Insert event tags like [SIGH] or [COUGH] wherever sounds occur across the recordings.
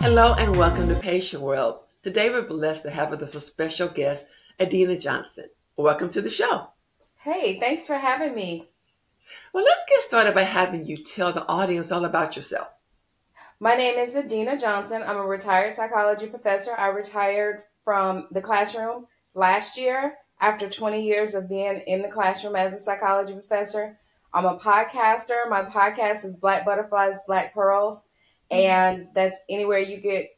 Hello and welcome to Patient World. Today we're blessed to have with us a special guest, Adinah Johnson. Welcome to the show. Hey, thanks for having me. Well, let's get started by having you tell the audience all about yourself. My name is Adinah Johnson. I'm a retired psychology professor. I retired from the classroom last year after 20 years of being in the classroom as a psychology professor. I'm a podcaster. My podcast is Black Butterflies, Black Pearls, and that's anywhere you get.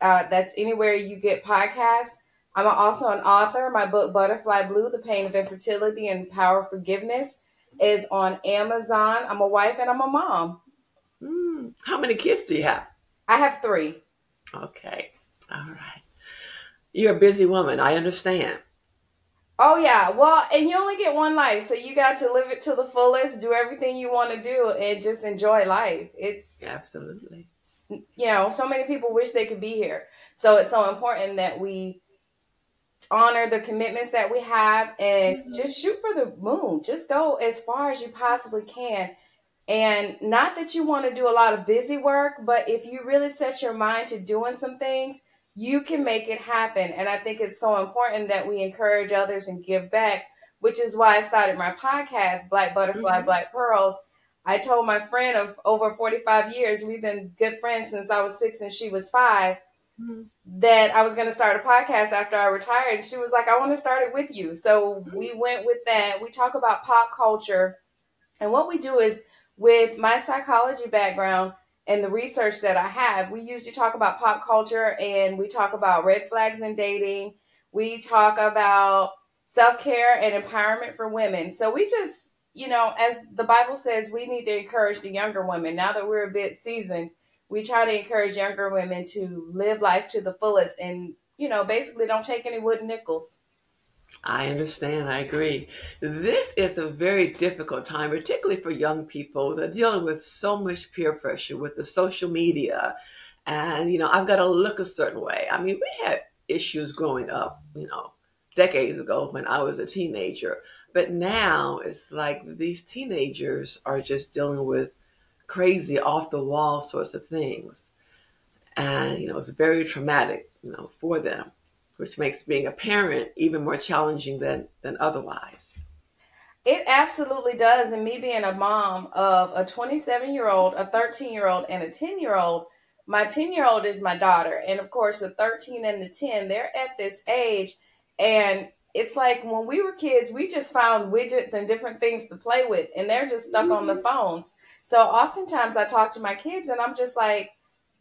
Uh, that's anywhere you get podcasts. I'm also an author. My book Butterfly Blue: The Pain of Infertility and Power of Forgiveness is on Amazon. I'm a wife and I'm a mom. Mm, how many kids do you have? I have three. Okay, all right. You're a busy woman. I understand. Oh yeah, well, and you only get one life, so you got to live it to the fullest, do everything you want to do, and just enjoy life. It's absolutely, you know, so many people wish they could be here, so it's so important that we honor the commitments that we have and mm-hmm. just shoot for the moon. Just go as far as you possibly can. And not that you want to do a lot of busy work, but if you really set your mind to doing some things, you can make it happen. And I think it's so important that we encourage others and give back, which is why I started my podcast, Black Butterfly, mm-hmm. Black Pearls. I told my friend of over 45 years, we've been good friends since I was six and she was 5 mm-hmm. that I was going to start a podcast after I retired. And she was like, I want to start it with you. So mm-hmm. we went with that. We talk about pop culture. And what we do is, with my psychology background, and the research that I have, we usually talk about pop culture and we talk about red flags in dating. We talk about self care and empowerment for women. So we just, you know, as the Bible says, we need to encourage the younger women. Now that we're a bit seasoned, we try to encourage younger women to live life to the fullest and, you know, basically don't take any wooden nickels. I understand. I agree. This is a very difficult time, particularly for young people. They're dealing with so much peer pressure with the social media. And, you know, I've got to look a certain way. I mean, we had issues growing up, you know, decades ago when I was a teenager. But now it's like these teenagers are just dealing with crazy, off the wall sorts of things. And, you know, it's very traumatic, you know, for them which makes being a parent even more challenging than, than otherwise. It absolutely does. And me being a mom of a 27 year old, a 13 year old, and a 10 year old, my 10 year old is my daughter. And of course, the 13 and the 10, they're at this age. And it's like when we were kids, we just found widgets and different things to play with, and they're just stuck mm-hmm. on the mm-hmm. phones. So oftentimes I talk to my kids and I'm just like,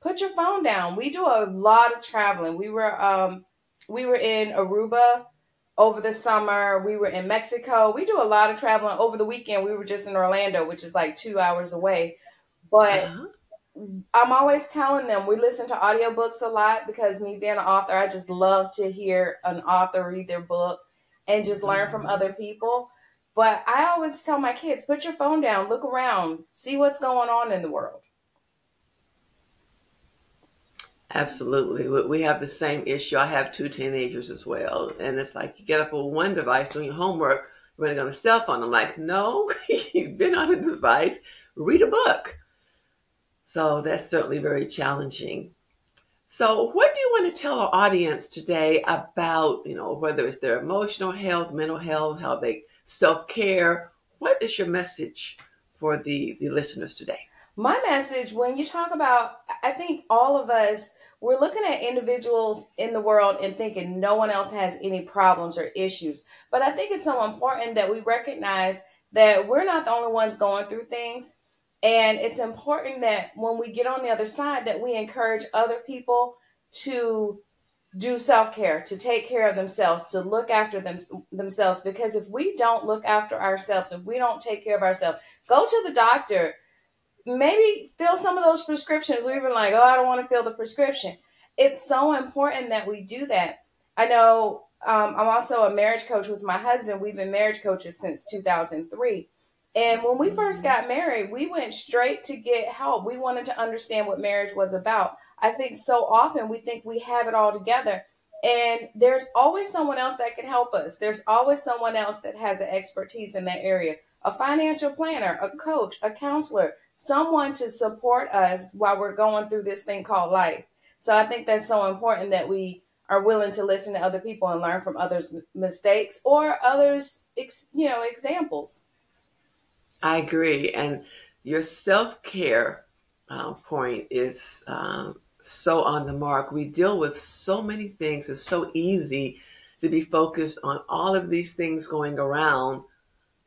put your phone down. We do a lot of traveling. We were um, we were in Aruba over the summer. We were in Mexico. We do a lot of traveling over the weekend. We were just in Orlando, which is like two hours away. But uh-huh. I'm always telling them we listen to audiobooks a lot because me being an author, I just love to hear an author read their book and just learn from other people. But I always tell my kids, put your phone down, look around, see what's going on in the world. Absolutely. We have the same issue. I have two teenagers as well. And it's like you get up on one device doing your homework, running on a cell phone. I'm like, no, [LAUGHS] you've been on a device, read a book. So that's certainly very challenging. So what do you want to tell our audience today about, you know, whether it's their emotional health, mental health, how they self-care? What is your message for the, the listeners today? My message when you talk about i think all of us we're looking at individuals in the world and thinking no one else has any problems or issues. But i think it's so important that we recognize that we're not the only ones going through things. And it's important that when we get on the other side that we encourage other people to do self-care to take care of themselves to look after them, themselves. Because if we don't look after ourselves if we don't take care of ourselves go to the doctor maybe fill some of those prescriptions. We've been like, oh, I don't want to fill the prescription. It's so important that we do that. I know um, I'm also a marriage coach with my husband. We've been marriage coaches since 2003. And when we first got married, we went straight to get help. We wanted to understand what marriage was about. I think so often we think we have it all together. And there's always someone else that can help us. There's always someone else that has an expertise in that area a financial planner, a coach, a counselor, someone to support us while we're going through this thing called life. So I think that's so important that we are willing to listen to other people and learn from others' mistakes or others, you know, examples. I agree, and your self care uh, point is um, so on the mark. We deal with so many things. It's so easy to be focused on all of these things going around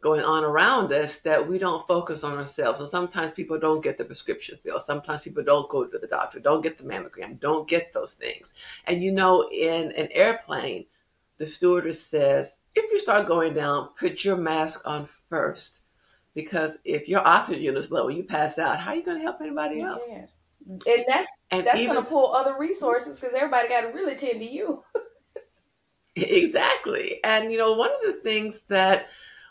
going on around us that we don't focus on ourselves. And sometimes people don't get the prescription filled. Sometimes people don't go to the doctor, don't get the mammogram, don't get those things. And you know, in an airplane, the stewardess says, if you start going down, put your mask on first. Because if your oxygen is low, and you pass out. How are you going to help anybody else? And that's and that's going to pull other resources because everybody got to really tend to you. [LAUGHS] exactly. And you know, one of the things that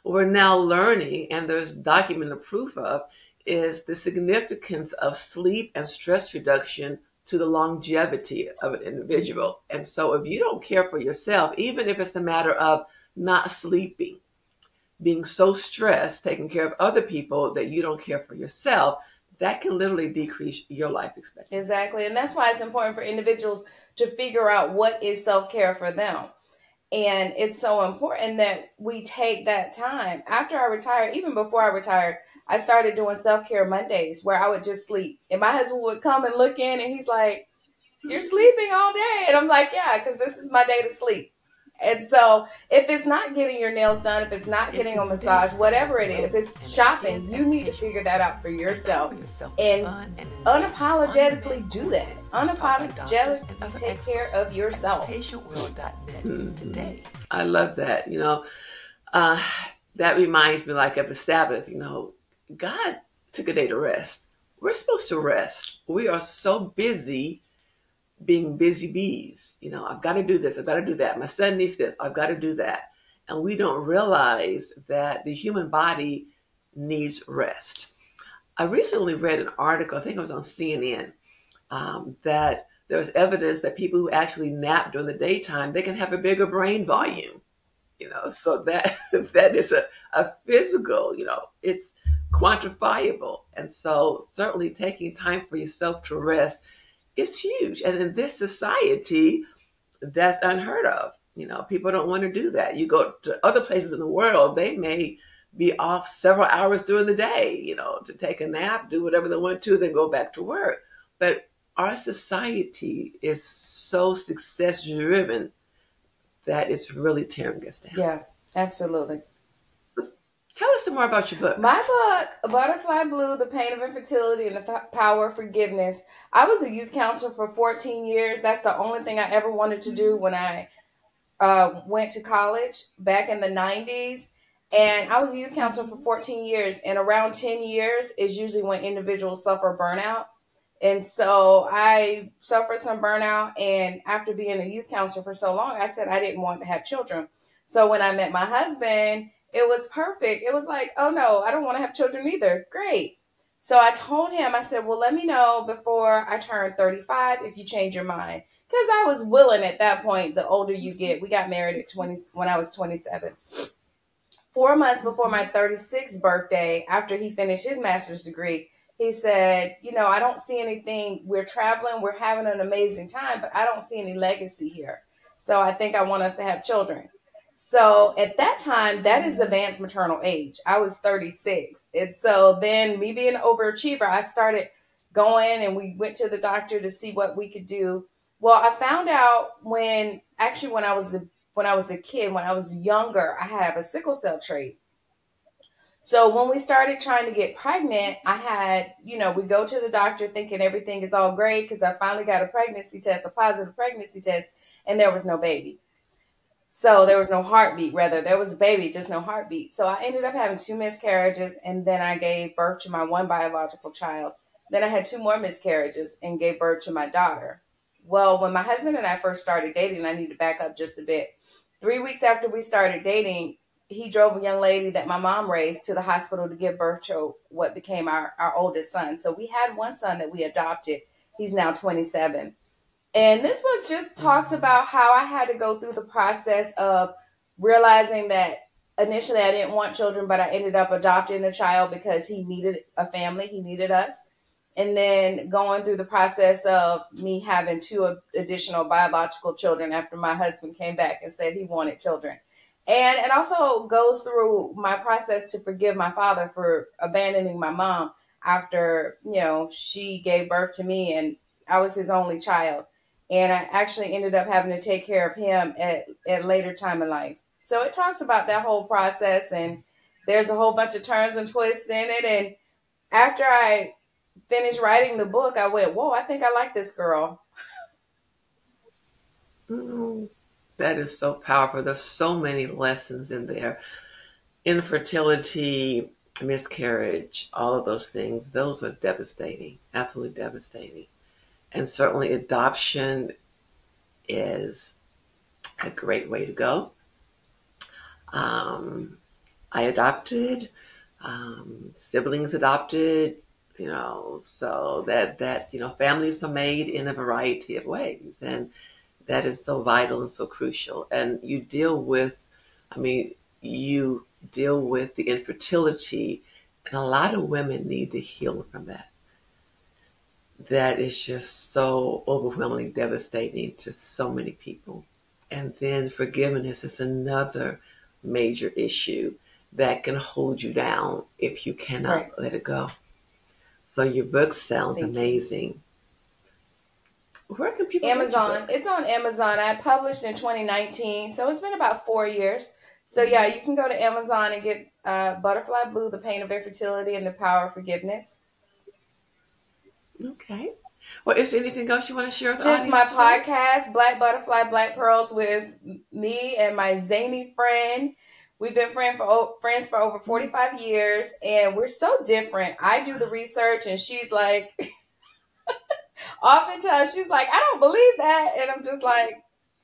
we're now learning, and there's documented proof of, is the significance of sleep and stress reduction to the longevity of an individual. And so if you don't care for yourself, even if it's a matter of not sleeping, being so stressed, taking care of other people that you don't care for yourself, that can literally decrease your life expectancy. Exactly. And that's why it's important for individuals to figure out what is self care for them. And it's so important that we take that time. After I retired, even before I retired, I started doing self care Mondays where I would just sleep. And my husband would come and look in and he's like, You're sleeping all day. And I'm like, Yeah, because this is my day to sleep. And so, if it's not getting your nails done, if it's not getting a massage, whatever it is, if it's shopping, you need to figure that out for yourself and unapologetically do that. Unapologetically take care of yourself. Mm-hmm. I love that. You know, uh, that reminds me like of the Sabbath. You know, God took a day to rest. We're supposed to rest. We are so busy being busy bees you know, I've got to do this, I've got to do that. My son needs this, I've got to do that. And we don't realize that the human body needs rest. I recently read an article, I think it was on CNN, um, that was evidence that people who actually nap during the daytime, they can have a bigger brain volume. You know, so that [LAUGHS] that is a, a physical, you know, it's quantifiable. And so certainly taking time for yourself to rest is huge. And in this society, that's unheard of. You know, people don't want to do that. You go to other places in the world, they may be off several hours during the day, you know, to take a nap, do whatever they want to, then go back to work. But our society is so success driven that it's really tearing us down. Yeah, absolutely. Tell us some more about your book. My book, Butterfly Blue The Pain of Infertility and the Power of Forgiveness. I was a youth counselor for 14 years. That's the only thing I ever wanted to do when I uh, went to college back in the 90s. And I was a youth counselor for 14 years. And around 10 years is usually when individuals suffer burnout. And so I suffered some burnout. And after being a youth counselor for so long, I said I didn't want to have children. So when I met my husband, it was perfect. It was like, oh no, I don't want to have children either. Great. So I told him, I said, well, let me know before I turn 35 if you change your mind. Because I was willing at that point, the older you get, we got married at 20 when I was 27. Four months before my 36th birthday, after he finished his master's degree, he said, You know, I don't see anything. We're traveling, we're having an amazing time, but I don't see any legacy here. So I think I want us to have children. So at that time, that is advanced maternal age. I was 36. And so then, me being an overachiever, I started going and we went to the doctor to see what we could do. Well, I found out when actually when I was a, when I was a kid, when I was younger, I have a sickle cell trait. So when we started trying to get pregnant, I had, you know, we go to the doctor thinking everything is all great because I finally got a pregnancy test, a positive pregnancy test, and there was no baby. So there was no heartbeat, rather, there was a baby, just no heartbeat. So I ended up having two miscarriages, and then I gave birth to my one biological child. Then I had two more miscarriages and gave birth to my daughter. Well, when my husband and I first started dating, I need to back up just a bit. Three weeks after we started dating, he drove a young lady that my mom raised to the hospital to give birth to what became our, our oldest son. So we had one son that we adopted. He's now 27. And this book just talks about how I had to go through the process of realizing that initially I didn't want children, but I ended up adopting a child because he needed a family, he needed us. and then going through the process of me having two additional biological children after my husband came back and said he wanted children. And it also goes through my process to forgive my father for abandoning my mom after, you know, she gave birth to me and I was his only child. And I actually ended up having to take care of him at, at later time in life. So it talks about that whole process and there's a whole bunch of turns and twists in it. And after I finished writing the book, I went, whoa, I think I like this girl. Mm, that is so powerful. There's so many lessons in there. Infertility, miscarriage, all of those things, those are devastating, absolutely devastating. And certainly adoption is a great way to go. Um, I adopted, um, siblings adopted, you know, so that that you know, families are made in a variety of ways, and that is so vital and so crucial. And you deal with, I mean, you deal with the infertility, and a lot of women need to heal from that. That is just so overwhelmingly devastating to so many people. And then forgiveness is another major issue that can hold you down if you cannot right. let it go. So your book sounds Thank amazing. You. Where can people Amazon. It's on Amazon. I published in 2019, so it's been about four years. So yeah, you can go to Amazon and get uh, Butterfly Blue: The Pain of Infertility and the Power of Forgiveness. Okay. Well, is there anything else you want to share with Just my podcast, Black Butterfly, Black Pearls, with me and my zany friend. We've been friend for, friends for over 45 years, and we're so different. I do the research, and she's like, [LAUGHS] oftentimes she's like, I don't believe that. And I'm just like,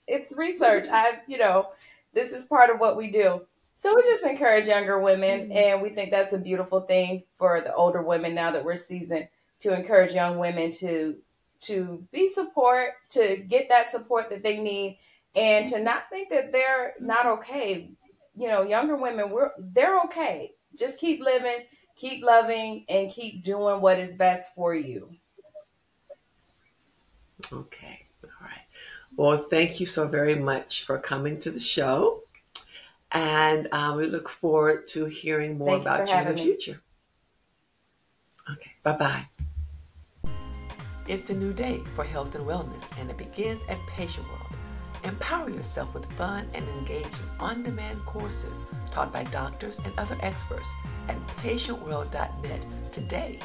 it's research. I, you know, this is part of what we do. So we just encourage younger women, mm-hmm. and we think that's a beautiful thing for the older women now that we're seasoned to encourage young women to to be support, to get that support that they need, and to not think that they're not okay. You know, younger women, we're they're okay. Just keep living, keep loving, and keep doing what is best for you. Okay. All right. Well, thank you so very much for coming to the show. And um, we look forward to hearing more thank about you, you in the me. future. Okay. Bye bye. It's a new day for health and wellness, and it begins at Patient World. Empower yourself with fun and engaging on demand courses taught by doctors and other experts at patientworld.net today.